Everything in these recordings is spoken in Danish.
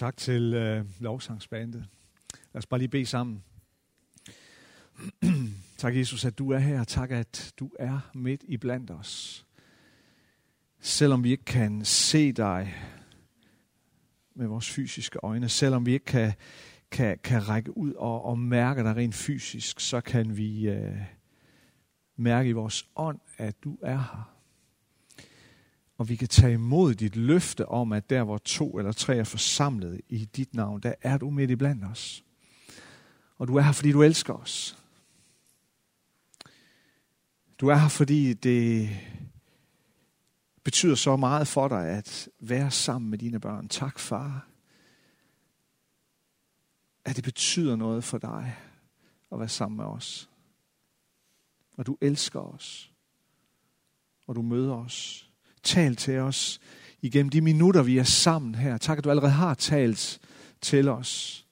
Tak til øh, lovsangsbandet. Lad os bare lige bede sammen. tak Jesus, at du er her. Tak, at du er midt i blandt os. Selvom vi ikke kan se dig med vores fysiske øjne, selvom vi ikke kan, kan, kan række ud og, og mærke dig rent fysisk, så kan vi øh, mærke i vores ånd, at du er her. Og vi kan tage imod dit løfte om, at der hvor to eller tre er forsamlet i dit navn, der er du midt i blandt os. Og du er her, fordi du elsker os. Du er her, fordi det betyder så meget for dig at være sammen med dine børn. Tak, far. At det betyder noget for dig at være sammen med os. Og du elsker os. Og du møder os Tal til os igennem de minutter, vi er sammen her. Tak, at du allerede har talt til os.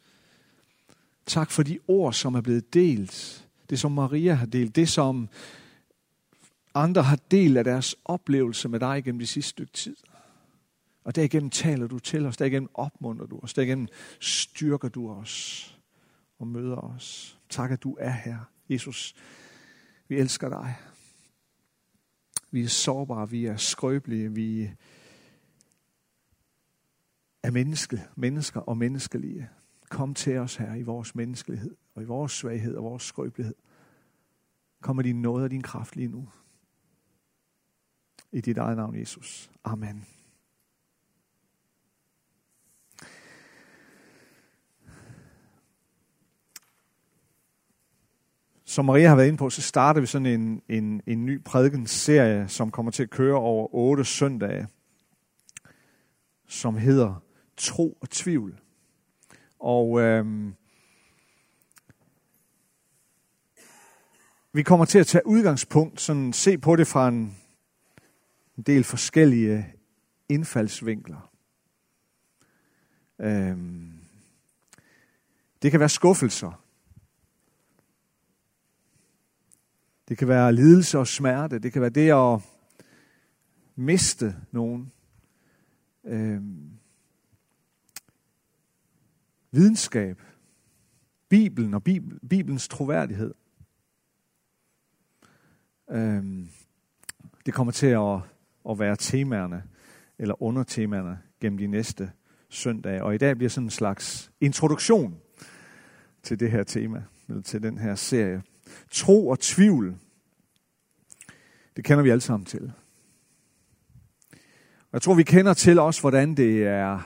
Tak for de ord, som er blevet delt. Det, som Maria har delt. Det, som andre har delt af deres oplevelse med dig gennem de sidste stykke tid. Og derigennem taler du til os. Derigennem opmuntrer du os. Derigennem styrker du os og møder os. Tak, at du er her. Jesus, vi elsker dig. Vi er sårbare, vi er skrøbelige, vi er menneske, mennesker og menneskelige. Kom til os her i vores menneskelighed, og i vores svaghed og vores skrøbelighed. Kom med din nåde og din kraft lige nu. I dit eget navn, Jesus. Amen. Som Maria har været inde på, så starter vi sådan en, en, en ny prædikenserie, som kommer til at køre over otte søndage, som hedder Tro og Tvivl. Og øhm, vi kommer til at tage udgangspunkt, sådan se på det fra en, en del forskellige indfaldsvinkler. Øhm, det kan være skuffelser. Det kan være lidelse og smerte. Det kan være det at miste nogen. Øhm, videnskab. Bibelen og Bibel, Bibelens troværdighed. Øhm, det kommer til at, at være temaerne, eller undertemaerne, gennem de næste søndage. Og i dag bliver sådan en slags introduktion til det her tema, eller til den her serie. Tro og tvivl, det kender vi alle sammen til. Og jeg tror, vi kender til også, hvordan det er,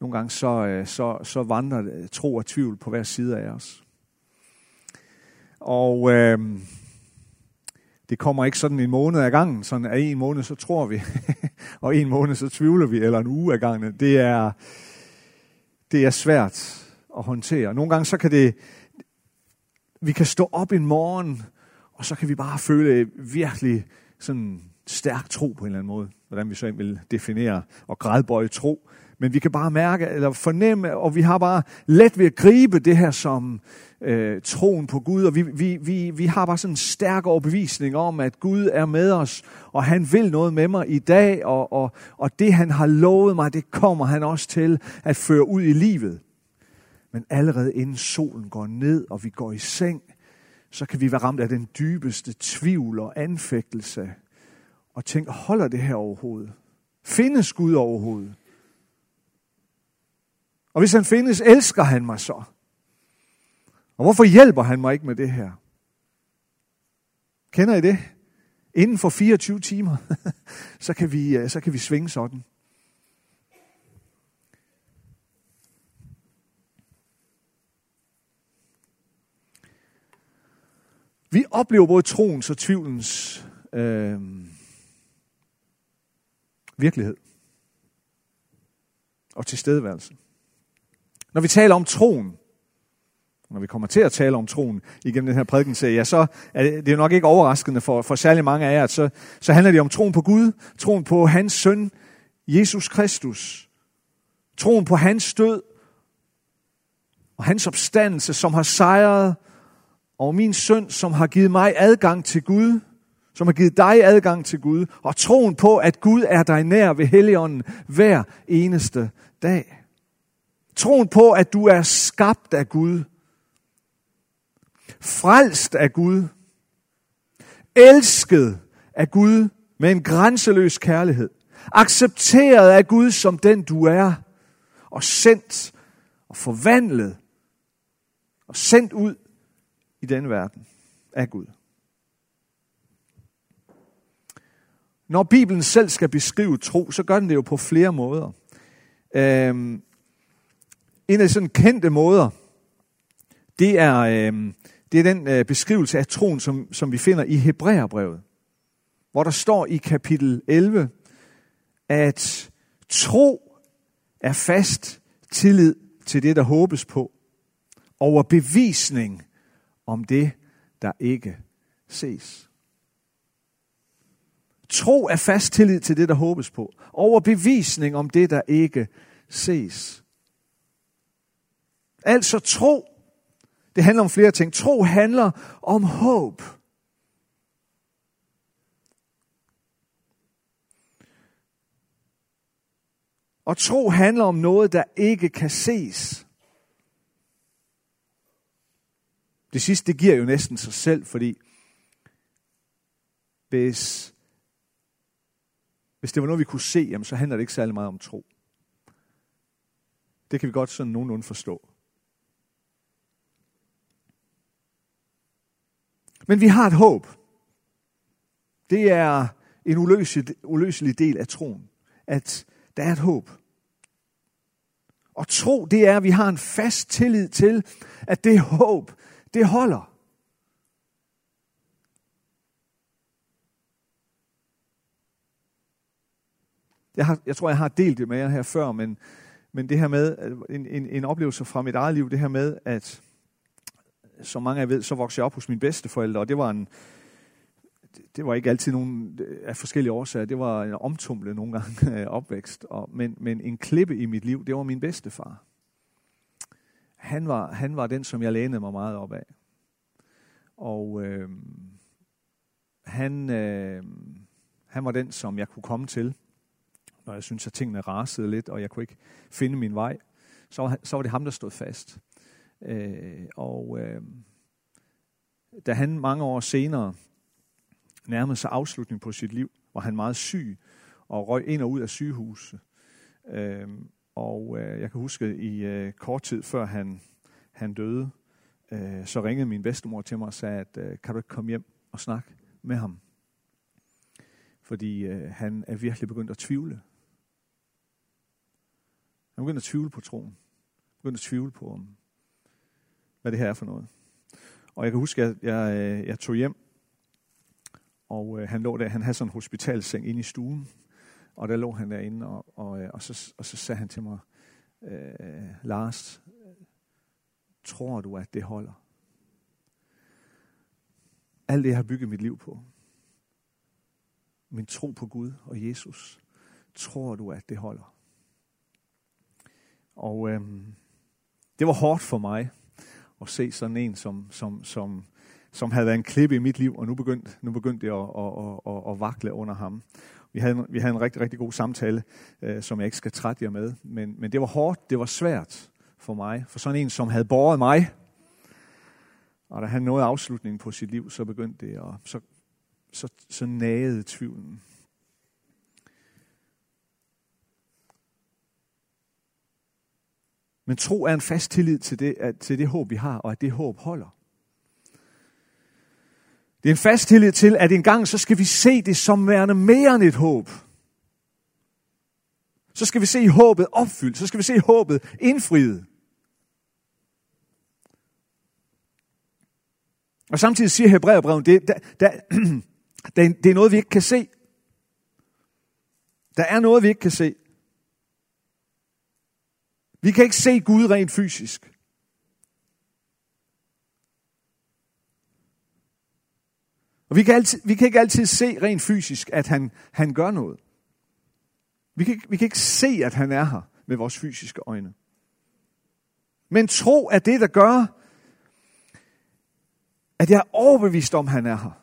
nogle gange så, øh, så, så vandrer øh, tro og tvivl på hver side af os. Og øh, det kommer ikke sådan en måned ad gangen, sådan af en måned så tror vi, og en måned så tvivler vi, eller en uge ad gangen. Det er, det er svært at håndtere. Nogle gange så kan det, vi kan stå op en morgen, og så kan vi bare føle virkelig sådan stærk tro på en eller anden måde. Hvordan vi så vil definere og gradbøje tro. Men vi kan bare mærke, eller fornemme, og vi har bare let ved at gribe det her som øh, troen på Gud. Og vi, vi, vi, vi har bare sådan en stærk overbevisning om, at Gud er med os, og han vil noget med mig i dag, og, og, og det han har lovet mig, det kommer han også til at føre ud i livet. Men allerede inden solen går ned, og vi går i seng, så kan vi være ramt af den dybeste tvivl og anfægtelse. Og tænke, holder det her overhovedet? Findes Gud overhovedet? Og hvis han findes, elsker han mig så? Og hvorfor hjælper han mig ikke med det her? Kender I det? Inden for 24 timer, så kan vi, øh, så kan vi svinge sådan. Oplever både troens og tvivlens øh, virkelighed og tilstedeværelse. Når vi taler om troen, når vi kommer til at tale om troen igennem den her prædikenserie, ja, så er det, det er nok ikke overraskende for, for særlig mange af jer, at så, så handler det om troen på Gud, troen på hans søn, Jesus Kristus, troen på hans død og hans opstandelse, som har sejret og min søn, som har givet mig adgang til Gud, som har givet dig adgang til Gud, og troen på, at Gud er dig nær ved Helligånden hver eneste dag. Troen på, at du er skabt af Gud. Frelst af Gud. Elsket af Gud med en grænseløs kærlighed. Accepteret af Gud som den du er. Og sendt og forvandlet og sendt ud i denne verden af Gud. Når Bibelen selv skal beskrive tro, så gør den det jo på flere måder. Øhm, en af de sådan kendte måder, det er, øhm, det er den øh, beskrivelse af troen, som, som vi finder i Hebræerbrevet, hvor der står i kapitel 11, at tro er fast tillid til det, der håbes på, over bevisning om det, der ikke ses. Tro er fast tillid til det, der håbes på. Overbevisning om det, der ikke ses. Altså tro. Det handler om flere ting. Tro handler om håb. Og tro handler om noget, der ikke kan ses. Det sidste, det giver jo næsten sig selv, fordi hvis hvis det var noget, vi kunne se, jamen, så handler det ikke særlig meget om tro. Det kan vi godt sådan nogenlunde forstå. Men vi har et håb. Det er en uløselig, uløselig del af troen, at der er et håb. Og tro, det er, at vi har en fast tillid til, at det håb, det holder. Jeg, har, jeg tror, jeg har delt det med jer her før, men, men det her med, en, en, en oplevelse fra mit eget liv, det her med, at som mange af jer ved, så voksede jeg op hos mine bedsteforældre, og det var en, det var ikke altid nogen øh, af forskellige årsager. Det var en omtumle nogle gange øh, opvækst. Og, men, men en klippe i mit liv, det var min bedstefar. Han var, han var den, som jeg lænede mig meget op af. Og øh, han, øh, han var den, som jeg kunne komme til, når jeg synes, at tingene rasede lidt, og jeg kunne ikke finde min vej, så var, så var det ham, der stod fast. Øh, og øh, da han mange år senere nærmede sig afslutningen på sit liv, var han meget syg og røg ind og ud af sygehuset. Øh, og øh, jeg kan huske, i øh, kort tid før han, han døde, øh, så ringede min bedstemor til mig og sagde, at øh, kan du ikke komme hjem og snakke med ham? Fordi øh, han er virkelig begyndt at tvivle han begyndte at tvivle på troen. Han begyndte at tvivle på, hvad det her er for noget. Og jeg kan huske, at jeg, jeg, jeg tog hjem, og øh, han lå der, han havde sådan en hospitalseng inde i stuen, og der lå han derinde, og, og, øh, og, så, og så sagde han til mig, øh, Lars, tror du, at det holder? Alt det, jeg har bygget mit liv på, min tro på Gud og Jesus, tror du, at det holder? Og øh, det var hårdt for mig at se sådan en, som, som, som, som havde været en klippe i mit liv, og nu begyndte, nu begyndte det at, at, at, at vakle under ham. Vi havde, vi havde en rigtig, rigtig god samtale, øh, som jeg ikke skal trætte jer med, men, men det var hårdt, det var svært for mig, for sådan en, som havde båret mig, og da han nåede afslutningen på sit liv, så begyndte det, og så, så, så nagede tvivlen. Men tro er en fast tillid til det, at, til det håb, vi har, og at det håb holder. Det er en fast tillid til, at en gang så skal vi se det som værende mere end et håb. Så skal vi se håbet opfyldt. Så skal vi se håbet indfriet. Og samtidig siger Hebræerbrevet, det, der, der, det er noget, vi ikke kan se. Der er noget, vi ikke kan se. Vi kan ikke se Gud rent fysisk. Og vi kan, altid, vi kan ikke altid se rent fysisk, at han, han gør noget. Vi kan, vi kan ikke se, at han er her med vores fysiske øjne. Men tro er det, der gør, at jeg er overbevist om, at han er her.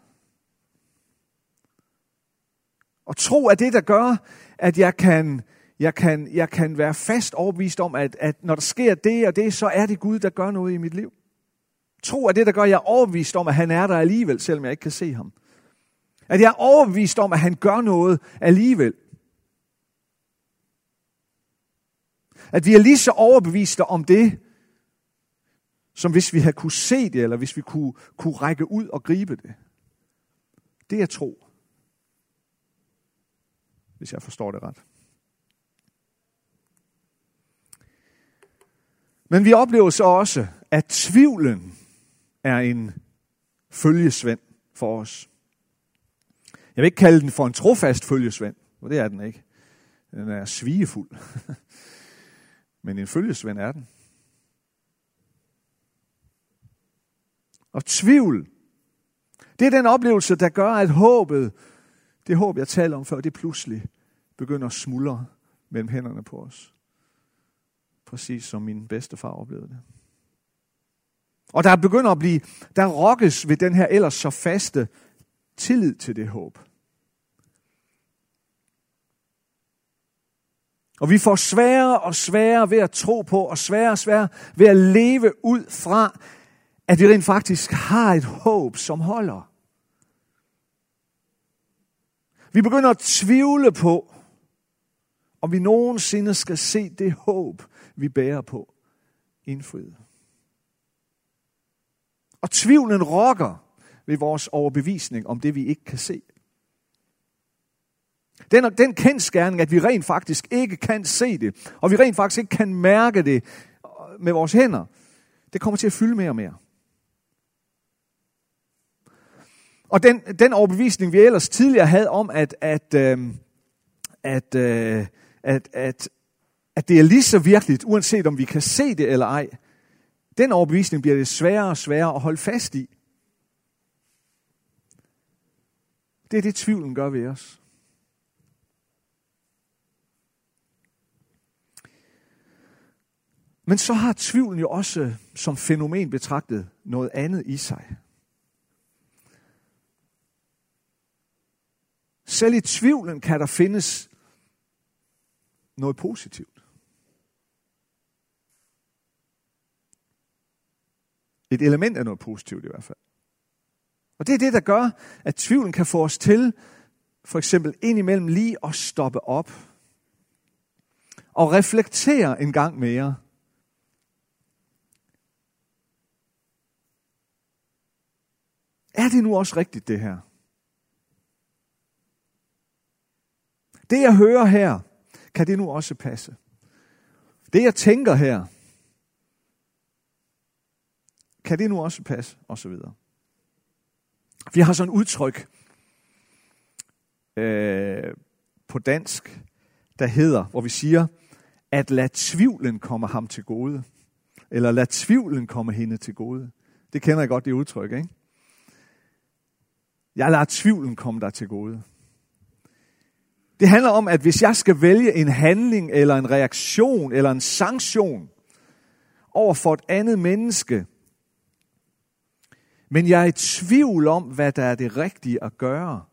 Og tro er det, der gør, at jeg kan Jeg kan, jeg kan være fast overbevist om, at, at når der sker det og det, så er det Gud, der gør noget i mit liv. Tro er det, der gør, at jeg er overbevist om, at han er der alligevel, selvom jeg ikke kan se ham. At jeg er overbevist om, at han gør noget alligevel. At vi er lige så overbeviste om det, som hvis vi havde kunne se det, eller hvis vi kunne, kunne række ud og gribe det. Det er tro. Hvis jeg forstår det ret. Men vi oplever så også, at tvivlen er en følgesvend for os. Jeg vil ikke kalde den for en trofast følgesvend, for det er den ikke. Den er svigefuld. Men en følgesvend er den. Og tvivl, det er den oplevelse, der gør, at håbet, det håb, jeg taler om før, det pludselig begynder at smuldre mellem hænderne på os. Præcis som min bedstefar oplevede det. Og der begynder at blive, der rokkes ved den her ellers så faste tillid til det håb. Og vi får sværere og sværere ved at tro på, og sværere og sværere ved at leve ud fra, at vi rent faktisk har et håb, som holder. Vi begynder at tvivle på, om vi nogensinde skal se det håb, vi bærer på, indfriet. Og tvivlen rokker ved vores overbevisning om det, vi ikke kan se. Den, den kendskærning, at vi rent faktisk ikke kan se det, og vi rent faktisk ikke kan mærke det med vores hænder, det kommer til at fylde mere og mere. Og den, den overbevisning, vi ellers tidligere havde om, at, at, øh, at, øh, at, at, at det er lige så virkeligt, uanset om vi kan se det eller ej, den overbevisning bliver det sværere og sværere at holde fast i. Det er det, tvivlen gør ved os. Men så har tvivlen jo også som fænomen betragtet noget andet i sig. Selv i tvivlen kan der findes noget positivt. Et element af noget positivt i hvert fald. Og det er det, der gør, at tvivlen kan få os til, for eksempel indimellem lige at stoppe op og reflektere en gang mere. Er det nu også rigtigt, det her? Det jeg hører her, kan det nu også passe? Det jeg tænker her, kan det nu også passe? Og så videre. Vi har sådan et udtryk øh, på dansk, der hedder, hvor vi siger, at lad tvivlen komme ham til gode. Eller lad tvivlen komme hende til gode. Det kender jeg godt, det udtryk, ikke? Jeg lader tvivlen komme dig til gode. Det handler om, at hvis jeg skal vælge en handling, eller en reaktion, eller en sanktion over for et andet menneske, men jeg er i tvivl om, hvad der er det rigtige at gøre,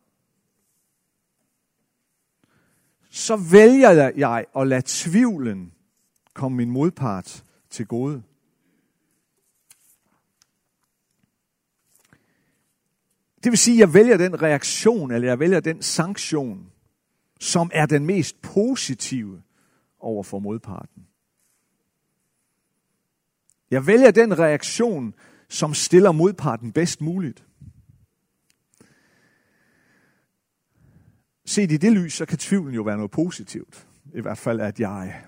så vælger jeg at lade tvivlen komme min modpart til gode. Det vil sige, at jeg vælger den reaktion, eller jeg vælger den sanktion, som er den mest positive over for modparten. Jeg vælger den reaktion, som stiller modparten bedst muligt. Set i det lys, så kan tvivlen jo være noget positivt. I hvert fald, at jeg,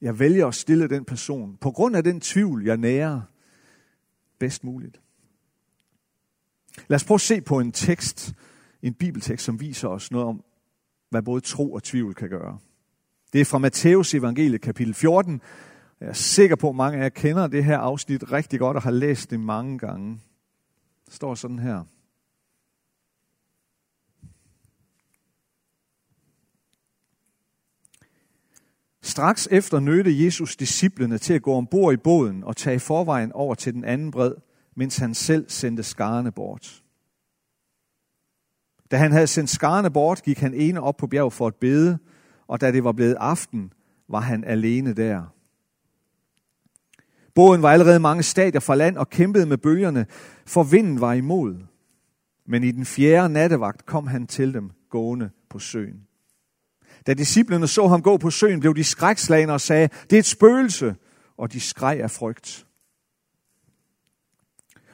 jeg vælger at stille den person, på grund af den tvivl, jeg nærer, bedst muligt. Lad os prøve at se på en tekst, en bibeltekst, som viser os noget om, hvad både tro og tvivl kan gøre. Det er fra Matteus evangelie kapitel 14. Jeg er sikker på, at mange af jer kender det her afsnit rigtig godt og har læst det mange gange. Det står sådan her. Straks efter nødte Jesus disciplene til at gå ombord i båden og tage forvejen over til den anden bred, mens han selv sendte skarne bort. Da han havde sendt skarne bort, gik han ene op på bjerg for at bede, og da det var blevet aften, var han alene der. Båden var allerede mange stadier fra land og kæmpede med bølgerne, for vinden var imod. Men i den fjerde nattevagt kom han til dem gående på søen. Da disciplene så ham gå på søen, blev de skrækslagende og sagde, det er et spøgelse, og de skreg af frygt.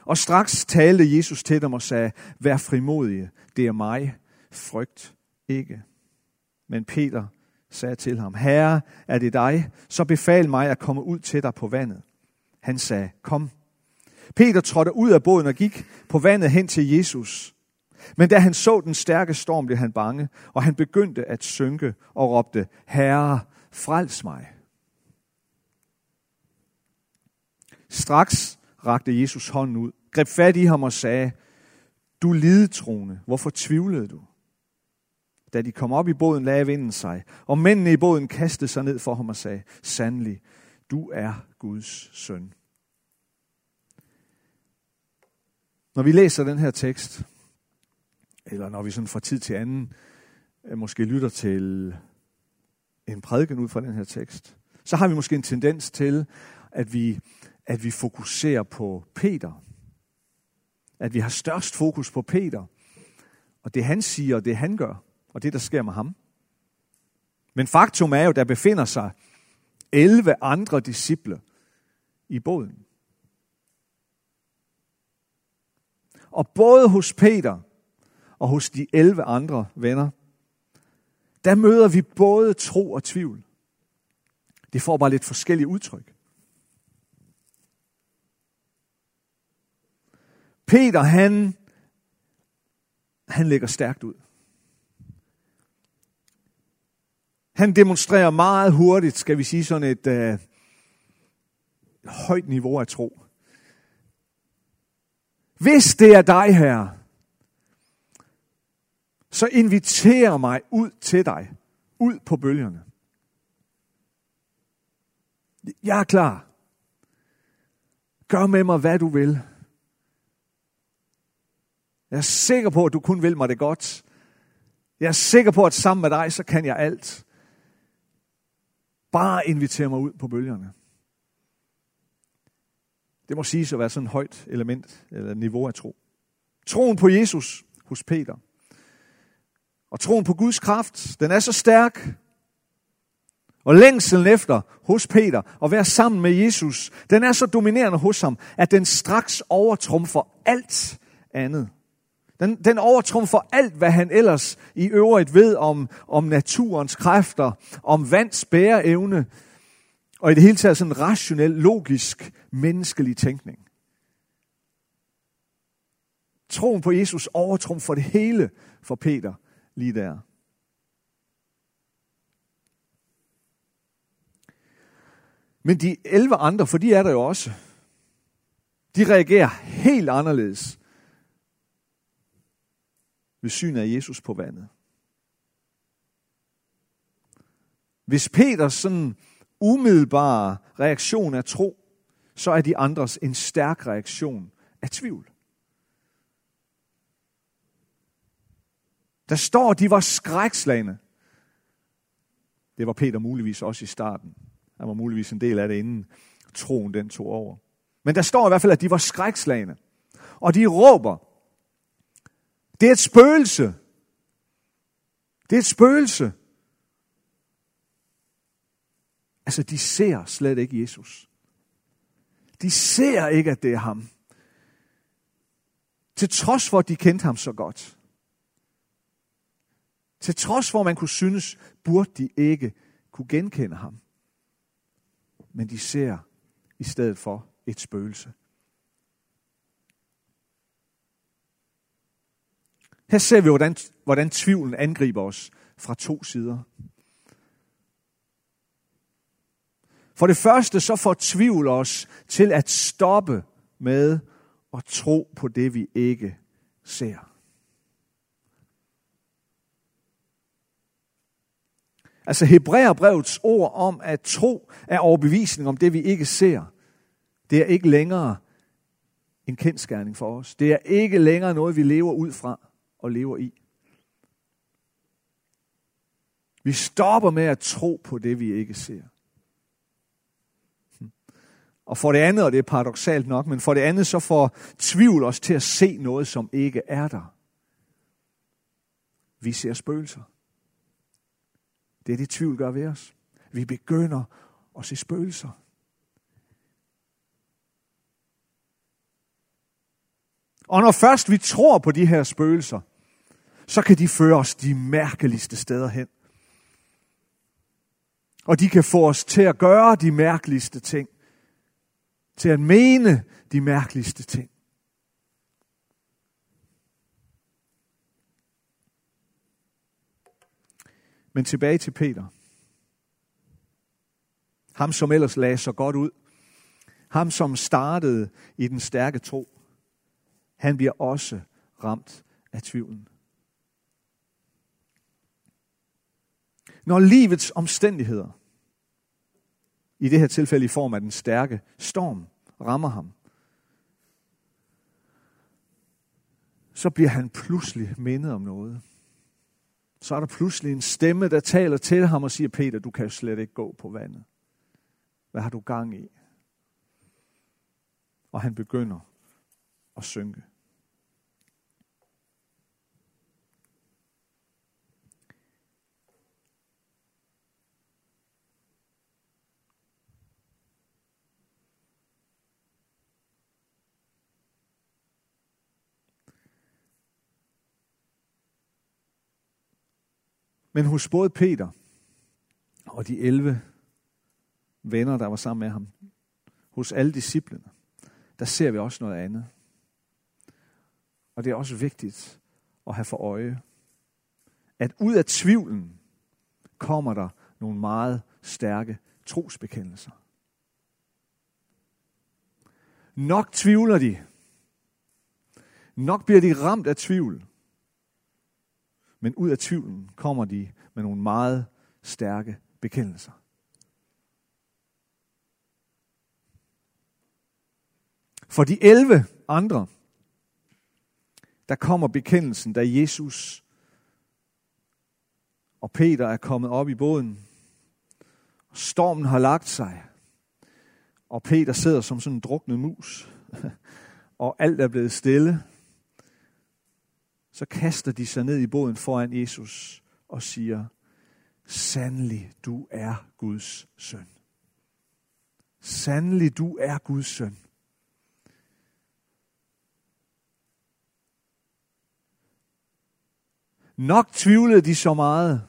Og straks talte Jesus til dem og sagde, vær frimodige, det er mig, frygt ikke. Men Peter sagde til ham, Herre, er det dig, så befal mig at komme ud til dig på vandet. Han sagde, kom. Peter trådte ud af båden og gik på vandet hen til Jesus. Men da han så den stærke storm, blev han bange, og han begyndte at synke og råbte, Herre, frels mig. Straks rakte Jesus hånden ud, greb fat i ham og sagde, du lidetroende, hvorfor tvivlede du? Da de kom op i båden, lagde vinden sig, og mændene i båden kastede sig ned for ham og sagde, sandelig, du er Guds søn. Når vi læser den her tekst, eller når vi sådan fra tid til anden øh, måske lytter til en prædiken ud fra den her tekst, så har vi måske en tendens til, at vi, at vi fokuserer på Peter. At vi har størst fokus på Peter. Og det han siger, og det han gør, og det der sker med ham. Men faktum er jo, der befinder sig 11 andre disciple i båden. Og både hos Peter og hos de 11 andre venner, der møder vi både tro og tvivl. Det får bare lidt forskellige udtryk. Peter, han, han lægger stærkt ud. Han demonstrerer meget hurtigt, skal vi sige sådan et øh, højt niveau af tro. Hvis det er dig her, så inviter mig ud til dig, ud på bølgerne. Jeg er klar. Gør med mig, hvad du vil. Jeg er sikker på, at du kun vil mig det godt. Jeg er sikker på, at sammen med dig, så kan jeg alt. Bare inviter mig ud på bølgerne. Det må siges at være sådan et højt element eller niveau af tro. Troen på Jesus hos Peter. Og troen på Guds kraft, den er så stærk. Og længselen efter hos Peter at være sammen med Jesus, den er så dominerende hos ham, at den straks overtrumfer alt andet. Den, den overtrumfer alt, hvad han ellers i øvrigt ved om, om naturens kræfter, om vands bæreevne, og i det hele taget sådan en rationel, logisk, menneskelig tænkning. Troen på Jesus overtrumfer det hele for Peter lige der. Men de 11 andre, for de er der jo også, de reagerer helt anderledes ved syn af Jesus på vandet. Hvis Peters sådan umiddelbare reaktion er tro, så er de andres en stærk reaktion af tvivl. Der står, de var skrækslagende. Det var Peter muligvis også i starten. Han var muligvis en del af det, inden troen den tog over. Men der står i hvert fald, at de var skrækslagende. Og de råber, det er et spøgelse. Det er et spøgelse. Altså, de ser slet ikke Jesus. De ser ikke, at det er ham. Til trods for, at de kendte ham så godt. Til trods for, at man kunne synes, burde de ikke kunne genkende ham. Men de ser i stedet for et spøgelse. Her ser vi, hvordan, hvordan tvivlen angriber os fra to sider. For det første så får tvivl os til at stoppe med at tro på det, vi ikke ser. Altså Hebræerbrevets ord om at tro er overbevisning om det, vi ikke ser. Det er ikke længere en kendskærning for os. Det er ikke længere noget, vi lever ud fra og lever i. Vi stopper med at tro på det, vi ikke ser. Hm. Og for det andet, og det er paradoxalt nok, men for det andet så får tvivl os til at se noget, som ikke er der. Vi ser spøgelser. Det er det, tvivl gør ved os. Vi begynder at se spøgelser. Og når først vi tror på de her spøgelser, så kan de føre os de mærkeligste steder hen. Og de kan få os til at gøre de mærkeligste ting. Til at mene de mærkeligste ting. Men tilbage til Peter. Ham, som ellers lagde så godt ud. Ham, som startede i den stærke tro. Han bliver også ramt af tvivlen. Når livets omstændigheder, i det her tilfælde i form af den stærke storm, rammer ham, så bliver han pludselig mindet om noget. Så er der pludselig en stemme, der taler til ham og siger, Peter, du kan jo slet ikke gå på vandet. Hvad har du gang i? Og han begynder at synke. Men hos både Peter og de 11 venner, der var sammen med ham, hos alle disciplene, der ser vi også noget andet. Og det er også vigtigt at have for øje, at ud af tvivlen kommer der nogle meget stærke trosbekendelser. Nok tvivler de. Nok bliver de ramt af tvivl. Men ud af tvivlen kommer de med nogle meget stærke bekendelser. For de 11 andre, der kommer bekendelsen, da Jesus og Peter er kommet op i båden. Stormen har lagt sig, og Peter sidder som sådan en druknet mus, og alt er blevet stille så kaster de sig ned i båden foran Jesus og siger, Sandelig, du er Guds søn. Sandelig, du er Guds søn. Nok tvivlede de så meget,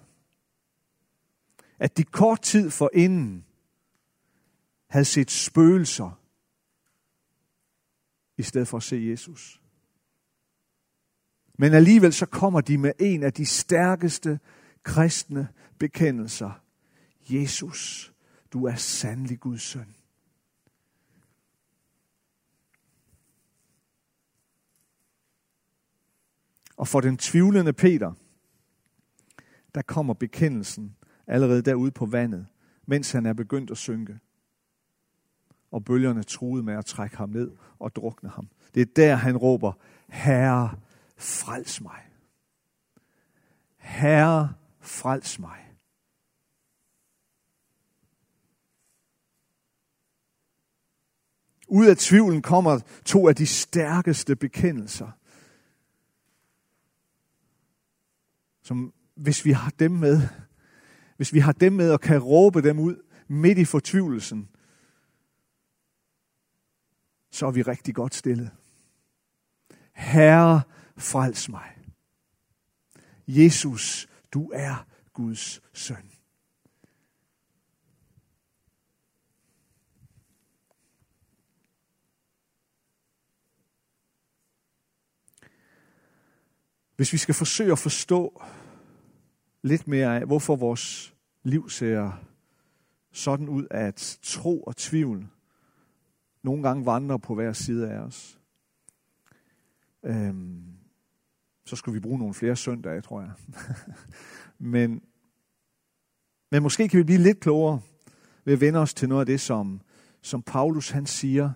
at de kort tid for inden havde set spøgelser, i stedet for at se Jesus. Men alligevel så kommer de med en af de stærkeste kristne bekendelser. Jesus, du er sandelig Guds søn. Og for den tvivlende Peter, der kommer bekendelsen allerede derude på vandet, mens han er begyndt at synke. Og bølgerne truede med at trække ham ned og drukne ham. Det er der, han råber, Herre, frels mig. Herre, frels mig. Ud af tvivlen kommer to af de stærkeste bekendelser, som hvis vi har dem med, hvis vi har dem med og kan råbe dem ud midt i fortvivlelsen, så er vi rigtig godt stillet. Herre, frels mig. Jesus, du er Guds søn. Hvis vi skal forsøge at forstå lidt mere af, hvorfor vores liv ser sådan ud, at tro og tvivl nogle gange vandrer på hver side af os, øhm, så skulle vi bruge nogle flere søndage, tror jeg. men, men måske kan vi blive lidt klogere ved at vende os til noget af det, som, som Paulus han siger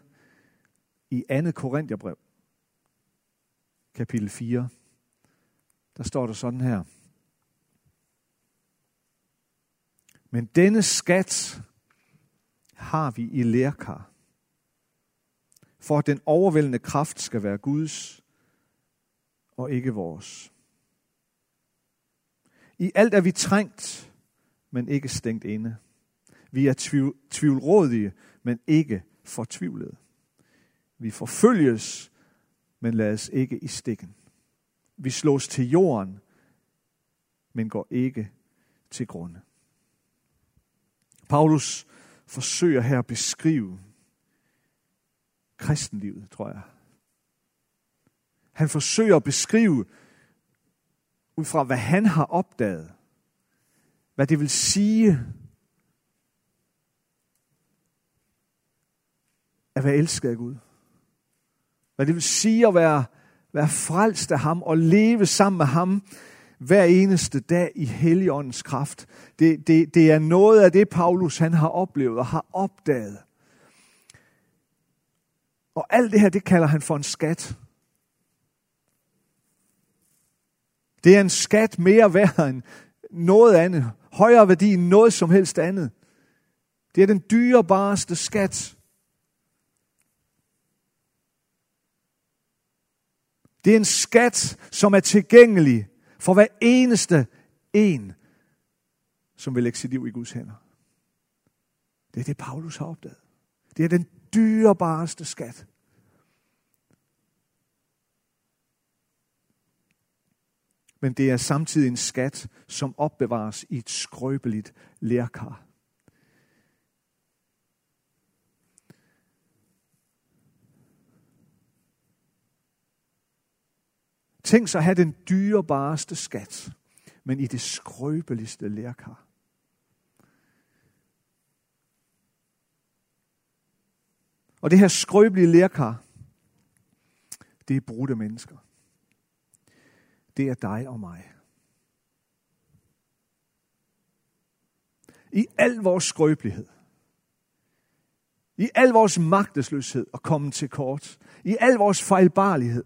i 2. Korintherbrev, kapitel 4. Der står der sådan her. Men denne skat har vi i lærkar, for at den overvældende kraft skal være Guds og ikke vores. I alt er vi trængt, men ikke stængt inde. Vi er tvivl, tvivlrådige, men ikke fortvivlede. Vi forfølges, men lades ikke i stikken. Vi slås til jorden, men går ikke til grunde. Paulus forsøger her at beskrive kristenlivet, tror jeg. Han forsøger at beskrive, ud fra hvad han har opdaget, hvad det vil sige at være elsket af Gud. Hvad det vil sige at være, være frelst af ham og leve sammen med ham hver eneste dag i Helligåndens kraft. Det, det, det er noget af det, Paulus han har oplevet og har opdaget. Og alt det her, det kalder han for en skat. Det er en skat mere værd end noget andet. Højere værdi end noget som helst andet. Det er den dyrebareste skat. Det er en skat, som er tilgængelig for hver eneste en, som vil lægge sit liv i Guds hænder. Det er det, Paulus har opdaget. Det er den dyrebareste skat. Men det er samtidig en skat, som opbevares i et skrøbeligt lærkar. Tænk så at have den dyrebareste skat, men i det skrøbeligste lærkar. Og det her skrøbelige lærkar, det er brudte mennesker. Det er dig og mig. I al vores skrøbelighed, i al vores magtesløshed og komme til kort, i al vores fejlbarlighed,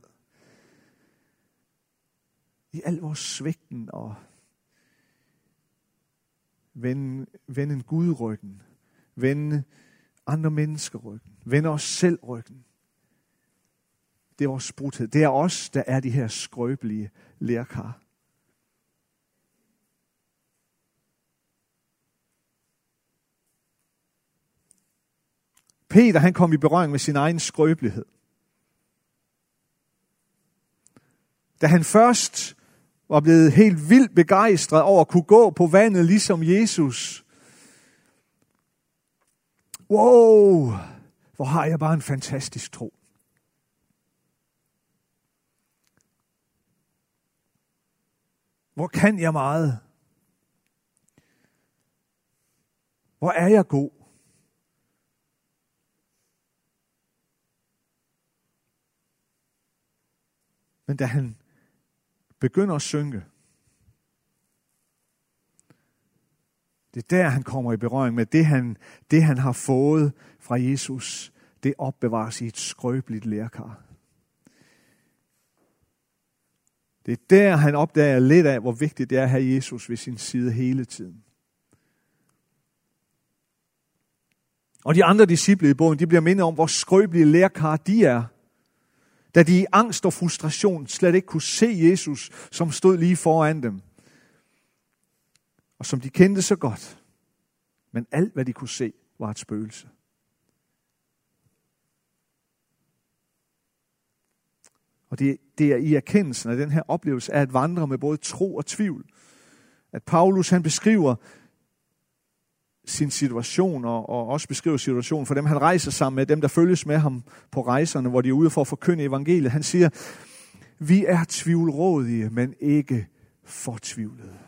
i al vores svigten og vende, vende Gud ryggen, vende andre mennesker ryggen, vende os selv ryggen. Det er vores brudhed. Det er os, der er de her skrøbelige lærkar. Peter han kom i berøring med sin egen skrøbelighed. Da han først var blevet helt vildt begejstret over at kunne gå på vandet ligesom Jesus. Wow, hvor har jeg bare en fantastisk tro. Hvor kan jeg meget? Hvor er jeg god? Men da han begynder at synke. Det er der, han kommer i berøring med det, han, det han har fået fra Jesus. Det opbevares i et skrøbeligt lærkar. Det er der, han opdager lidt af, hvor vigtigt det er at have Jesus ved sin side hele tiden. Og de andre disciple i bogen, de bliver mindet om, hvor skrøbelige lærkar de er da de i angst og frustration slet ikke kunne se Jesus, som stod lige foran dem, og som de kendte så godt. Men alt, hvad de kunne se, var et spøgelse. Og det, det er i erkendelsen af den her oplevelse af at vandre med både tro og tvivl, at Paulus han beskriver sin situation, og, og også beskriver situationen for dem, han rejser sammen med, dem der følges med ham på rejserne, hvor de er ude for at forkynde evangeliet. Han siger, vi er tvivlrådige, men ikke fortvivlede.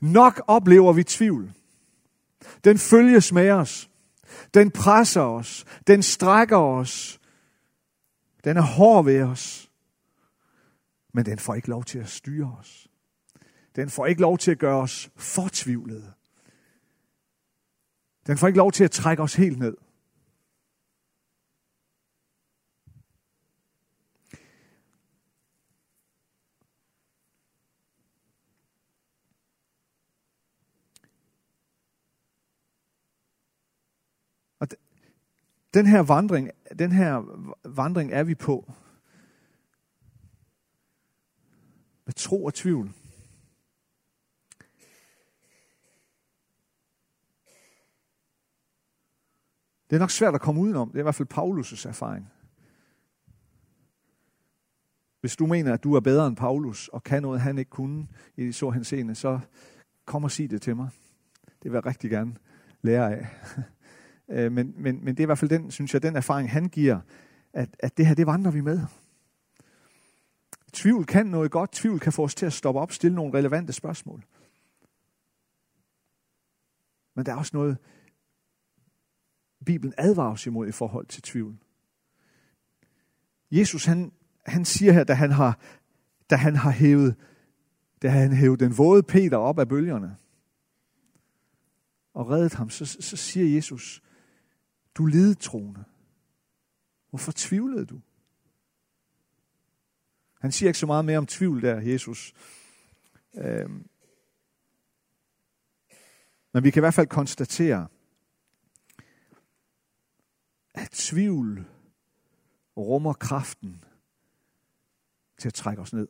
Nok oplever vi tvivl. Den følges med os. Den presser os. Den strækker os. Den er hård ved os. Men den får ikke lov til at styre os den får ikke lov til at gøre os fortvivlede. Den får ikke lov til at trække os helt ned. Den her vandring, den her vandring er vi på. Med tro og tvivl. Det er nok svært at komme udenom. Det er i hvert fald Paulus' erfaring. Hvis du mener, at du er bedre end Paulus, og kan noget, han ikke kunne i så henseende, så kom og sig det til mig. Det vil jeg rigtig gerne lære af. Øh, men, men, men det er i hvert fald den, synes jeg, den erfaring, han giver, at, at det her, det vandrer vi med. Tvivl kan noget godt. Tvivl kan få os til at stoppe op, stille nogle relevante spørgsmål. Men der er også noget, Bibelen advarer os imod i forhold til tvivl. Jesus, han, han siger her, da han har, da han har hævet, da han hævet den våde Peter op af bølgerne, og reddet ham, så, så siger Jesus, du ledtroende. Hvorfor tvivlede du? Han siger ikke så meget mere om tvivl der, Jesus. Øhm. Men vi kan i hvert fald konstatere, at tvivl rummer kraften til at trække os ned.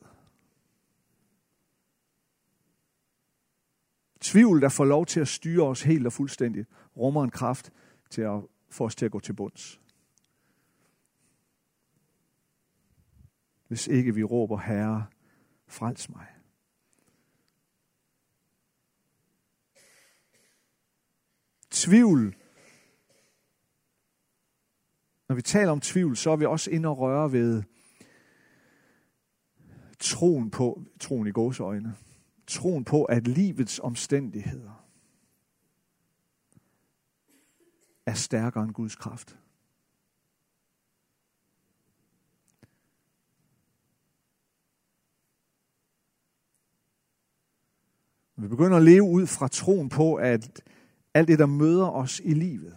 Tvivl, der får lov til at styre os helt og fuldstændigt, rummer en kraft til at får os til at gå til bunds. Hvis ikke vi råber, Herre, frels mig. Tvivl. Når vi taler om tvivl, så er vi også inde og røre ved troen på, troen i gåseøjne, troen på, at livets omstændigheder er stærkere end Guds kraft. Vi begynder at leve ud fra troen på, at alt det, der møder os i livet,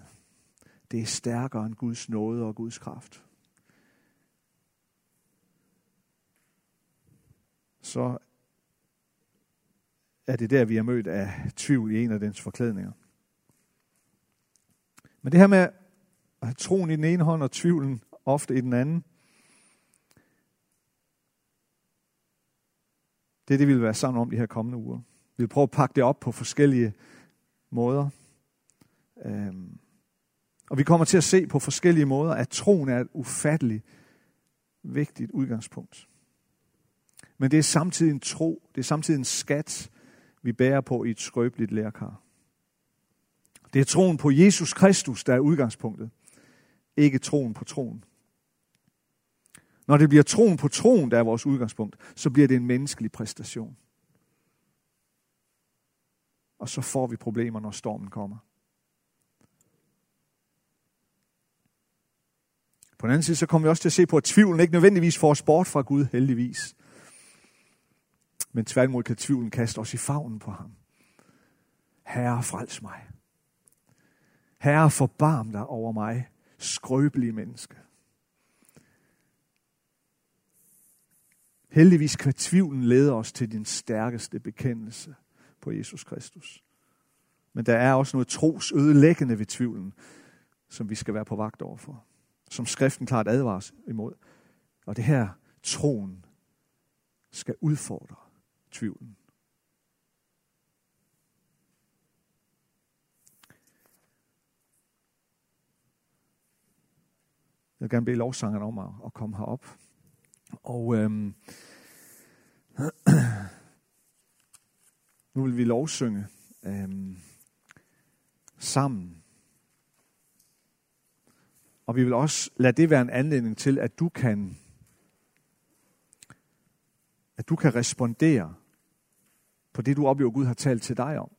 det er stærkere end Guds nåde og Guds kraft. Så er det der, vi er mødt af tvivl i en af dens forklædninger. Men det her med at have troen i den ene hånd og tvivlen ofte i den anden, det er det, vi vil være sammen om de her kommende uger. Vi vil prøve at pakke det op på forskellige måder. Øhm, og vi kommer til at se på forskellige måder, at troen er et ufatteligt vigtigt udgangspunkt. Men det er samtidig en tro, det er samtidig en skat, vi bærer på i et skrøbeligt lærkar. Det er troen på Jesus Kristus, der er udgangspunktet. Ikke troen på troen. Når det bliver troen på troen, der er vores udgangspunkt, så bliver det en menneskelig præstation. Og så får vi problemer, når stormen kommer. På den anden side, så kommer vi også til at se på, at tvivlen ikke nødvendigvis får os bort fra Gud, heldigvis. Men tværtimod kan tvivlen kaste os i favnen på ham. Herre, frels mig. Herre, forbarm dig over mig, skrøbelige menneske. Heldigvis kan tvivlen lede os til din stærkeste bekendelse på Jesus Kristus. Men der er også noget tros ødelæggende ved tvivlen, som vi skal være på vagt overfor. Som skriften klart advares imod. Og det her troen skal udfordre tvivlen. Vil gerne bede lovsangeren om at, at komme herop. Og øhm, nu vil vi lovsynge øhm, sammen. Og vi vil også lade det være en anledning til, at du kan at du kan respondere på det, du oplever, Gud har talt til dig om.